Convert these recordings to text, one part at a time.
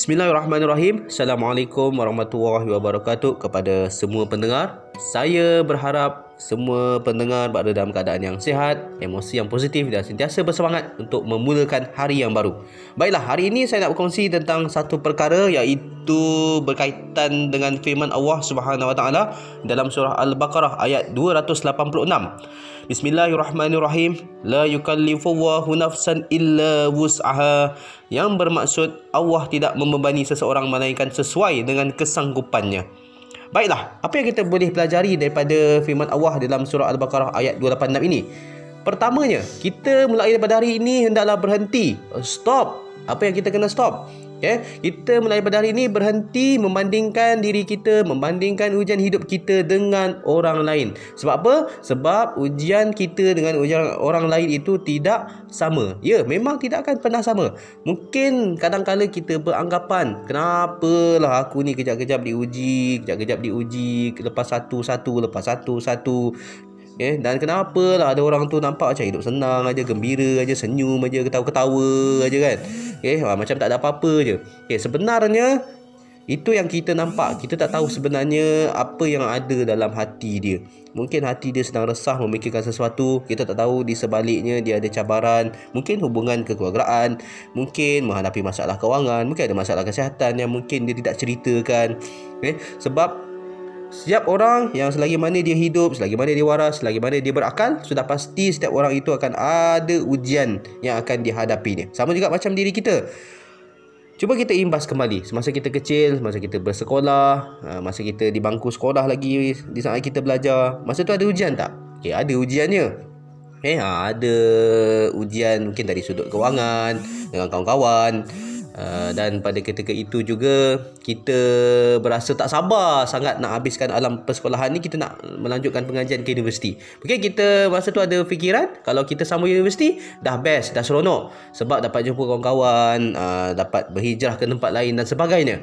Bismillahirrahmanirrahim. Assalamualaikum warahmatullahi wabarakatuh kepada semua pendengar. Saya berharap semua pendengar berada dalam keadaan yang sihat, emosi yang positif dan sentiasa bersemangat untuk memulakan hari yang baru. Baiklah, hari ini saya nak berkongsi tentang satu perkara iaitu berkaitan dengan firman Allah Subhanahu Wa Taala dalam surah Al-Baqarah ayat 286. Bismillahirrahmanirrahim. La yukallifullahu nafsan illa wus'aha. Yang bermaksud Allah tidak membebani seseorang melainkan sesuai dengan kesanggupannya. Baiklah, apa yang kita boleh pelajari daripada firman Allah dalam surah Al-Baqarah ayat 286 ini? Pertamanya, kita mulai daripada hari ini hendaklah berhenti. Stop. Apa yang kita kena stop? Okay? Kita mulai pada hari ini berhenti membandingkan diri kita, membandingkan ujian hidup kita dengan orang lain. Sebab apa? Sebab ujian kita dengan ujian orang lain itu tidak sama. Ya, memang tidak akan pernah sama. Mungkin kadang-kala kita beranggapan, kenapalah aku ni kejap-kejap diuji, kejap-kejap diuji, lepas satu-satu, lepas satu-satu. Okay? Dan kenapa lah ada orang tu nampak macam hidup senang aja, gembira aja, senyum aja, ketawa-ketawa aja kan. Okay? Ha, macam tak ada apa-apa je. Okay, sebenarnya itu yang kita nampak. Kita tak tahu sebenarnya apa yang ada dalam hati dia. Mungkin hati dia sedang resah memikirkan sesuatu. Kita tak tahu di sebaliknya dia ada cabaran. Mungkin hubungan kekeluargaan. Mungkin menghadapi masalah kewangan. Mungkin ada masalah kesihatan yang mungkin dia tidak ceritakan. Okay? Sebab Setiap orang yang selagi mana dia hidup, selagi mana dia waras, selagi mana dia berakal, sudah pasti setiap orang itu akan ada ujian yang akan dihadapinya. Sama juga macam diri kita. Cuba kita imbas kembali semasa kita kecil, masa kita bersekolah, ha, masa kita di bangku sekolah lagi, di saat kita belajar. Masa tu ada ujian tak? Okay, ada ujiannya. Eh, ha, ada ujian mungkin dari sudut kewangan dengan kawan-kawan. Uh, dan pada ketika itu juga kita berasa tak sabar sangat nak habiskan alam persekolahan ni kita nak melanjutkan pengajian ke universiti. Mungkin kita masa tu ada fikiran kalau kita sambung universiti dah best, dah seronok sebab dapat jumpa kawan-kawan, uh, dapat berhijrah ke tempat lain dan sebagainya.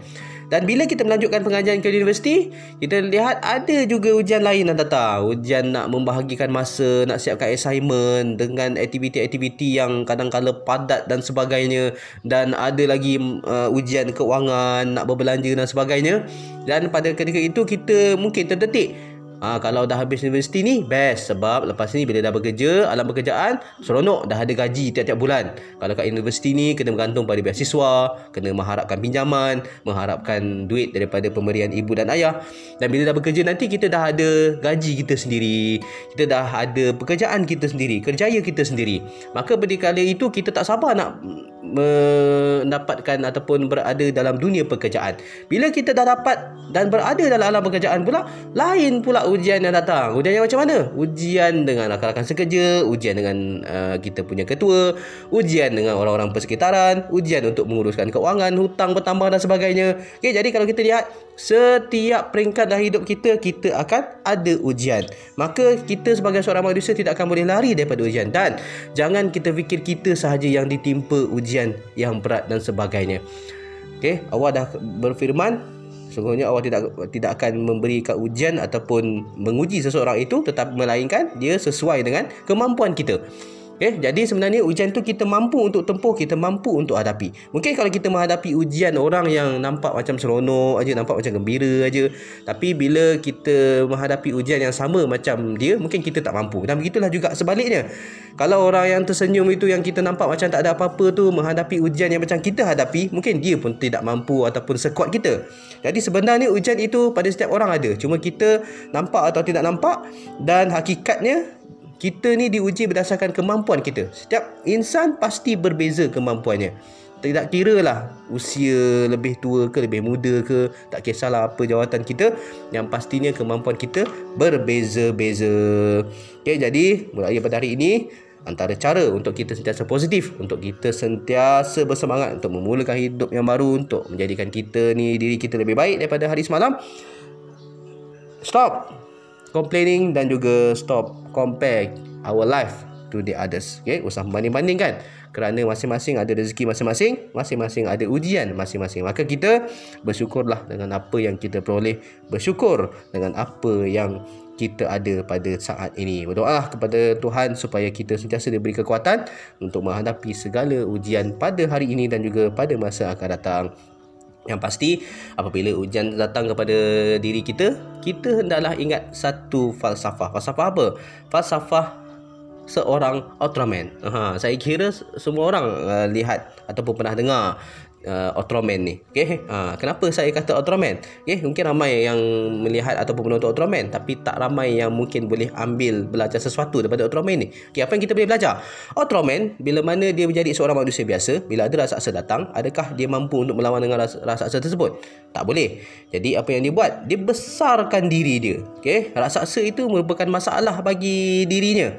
Dan bila kita melanjutkan pengajian ke universiti, kita lihat ada juga ujian lain yang datang. Ujian nak membahagikan masa, nak siapkan assignment dengan aktiviti-aktiviti yang kadang-kala padat dan sebagainya. Dan ada lagi uh, ujian keuangan, nak berbelanja dan sebagainya. Dan pada ketika itu kita mungkin terdetik Ha, kalau dah habis universiti ni best sebab lepas ni bila dah bekerja alam pekerjaan seronok dah ada gaji tiap-tiap bulan. Kalau kat universiti ni kena bergantung pada beasiswa, kena mengharapkan pinjaman, mengharapkan duit daripada pemberian ibu dan ayah. Dan bila dah bekerja nanti kita dah ada gaji kita sendiri, kita dah ada pekerjaan kita sendiri, kerjaya kita sendiri. Maka pada kali itu kita tak sabar nak mendapatkan ataupun berada dalam dunia pekerjaan. Bila kita dah dapat dan berada dalam alam pekerjaan pula, lain pula ujian yang datang. Ujian yang macam mana? Ujian dengan rakan-rakan sekerja, ujian dengan uh, kita punya ketua, ujian dengan orang-orang persekitaran, ujian untuk menguruskan keuangan, hutang bertambah dan sebagainya. Okay, jadi kalau kita lihat setiap peringkat dalam hidup kita kita akan ada ujian maka kita sebagai seorang manusia tidak akan boleh lari daripada ujian dan jangan kita fikir kita sahaja yang ditimpa ujian yang berat dan sebagainya okey Allah dah berfirman sungguhnya Allah tidak tidak akan memberikan ujian ataupun menguji seseorang itu tetapi melainkan dia sesuai dengan kemampuan kita Okay, jadi sebenarnya ujian tu kita mampu untuk tempuh, kita mampu untuk hadapi. Mungkin kalau kita menghadapi ujian orang yang nampak macam seronok aja, nampak macam gembira aja, tapi bila kita menghadapi ujian yang sama macam dia, mungkin kita tak mampu. Dan begitulah juga sebaliknya. Kalau orang yang tersenyum itu yang kita nampak macam tak ada apa-apa tu menghadapi ujian yang macam kita hadapi, mungkin dia pun tidak mampu ataupun sekuat kita. Jadi sebenarnya ujian itu pada setiap orang ada. Cuma kita nampak atau tidak nampak dan hakikatnya kita ni diuji berdasarkan kemampuan kita. Setiap insan pasti berbeza kemampuannya. Tidak kira lah usia lebih tua ke lebih muda ke, tak kisahlah apa jawatan kita, yang pastinya kemampuan kita berbeza-beza. Okay, jadi mulai pada hari ini antara cara untuk kita sentiasa positif, untuk kita sentiasa bersemangat untuk memulakan hidup yang baru, untuk menjadikan kita ni diri kita lebih baik daripada hari semalam. Stop complaining dan juga stop compare our life to the others. Okay, usah banding-bandingkan kerana masing-masing ada rezeki masing-masing, masing-masing ada ujian masing-masing. Maka kita bersyukurlah dengan apa yang kita peroleh, bersyukur dengan apa yang kita ada pada saat ini. Berdoa kepada Tuhan supaya kita sentiasa diberi kekuatan untuk menghadapi segala ujian pada hari ini dan juga pada masa akan datang. Yang pasti apabila ujian datang kepada diri kita, kita hendaklah ingat satu falsafah. Falsafah apa? Falsafah seorang Ultraman. Ha, saya kira semua orang uh, lihat ataupun pernah dengar uh, Ultraman ni. Okey. Uh, kenapa saya kata Ultraman? Okey, mungkin ramai yang melihat ataupun menonton Ultraman tapi tak ramai yang mungkin boleh ambil belajar sesuatu daripada Ultraman ni. Okey, apa yang kita boleh belajar? Ultraman bila mana dia menjadi seorang manusia biasa, bila ada raksasa datang, adakah dia mampu untuk melawan dengan raksasa tersebut? Tak boleh. Jadi apa yang dia buat? Dia besarkan diri dia. Okey, raksasa itu merupakan masalah bagi dirinya.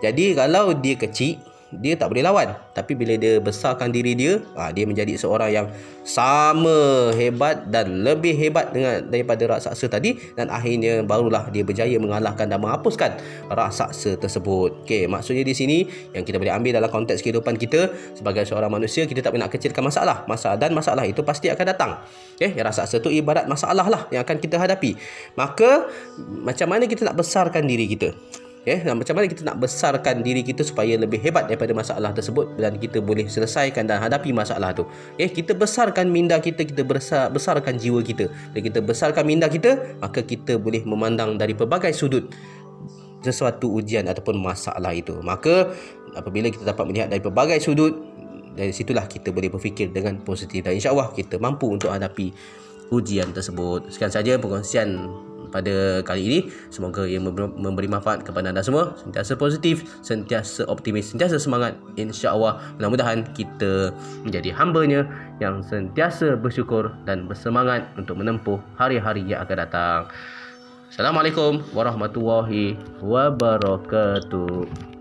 Jadi kalau dia kecil dia tak boleh lawan. Tapi bila dia besarkan diri dia ha, dia menjadi seorang yang sama hebat dan lebih hebat dengan daripada raksasa tadi. Dan akhirnya barulah dia berjaya mengalahkan dan menghapuskan raksasa tersebut. Okey maksudnya di sini yang kita boleh ambil dalam konteks kehidupan kita sebagai seorang manusia kita tak boleh nak kecilkan masalah. Masalah dan masalah itu pasti akan datang. Okey raksasa itu ibarat masalah lah yang akan kita hadapi. Maka macam mana kita nak besarkan diri kita Okay, dan macam mana kita nak besarkan diri kita supaya lebih hebat daripada masalah tersebut dan kita boleh selesaikan dan hadapi masalah tu. Okay, kita besarkan minda kita, kita besar, besarkan jiwa kita. Bila kita besarkan minda kita, maka kita boleh memandang dari pelbagai sudut sesuatu ujian ataupun masalah itu. Maka apabila kita dapat melihat dari pelbagai sudut, dari situlah kita boleh berfikir dengan positif dan insya Allah kita mampu untuk hadapi ujian tersebut. Sekian saja perkongsian pada kali ini. Semoga ia memberi manfaat kepada anda semua. Sentiasa positif sentiasa optimis sentiasa semangat. insya-Allah mudah-mudahan kita menjadi hamba-Nya yang sentiasa bersyukur dan bersemangat untuk menempuh hari-hari yang akan datang. Assalamualaikum warahmatullahi wabarakatuh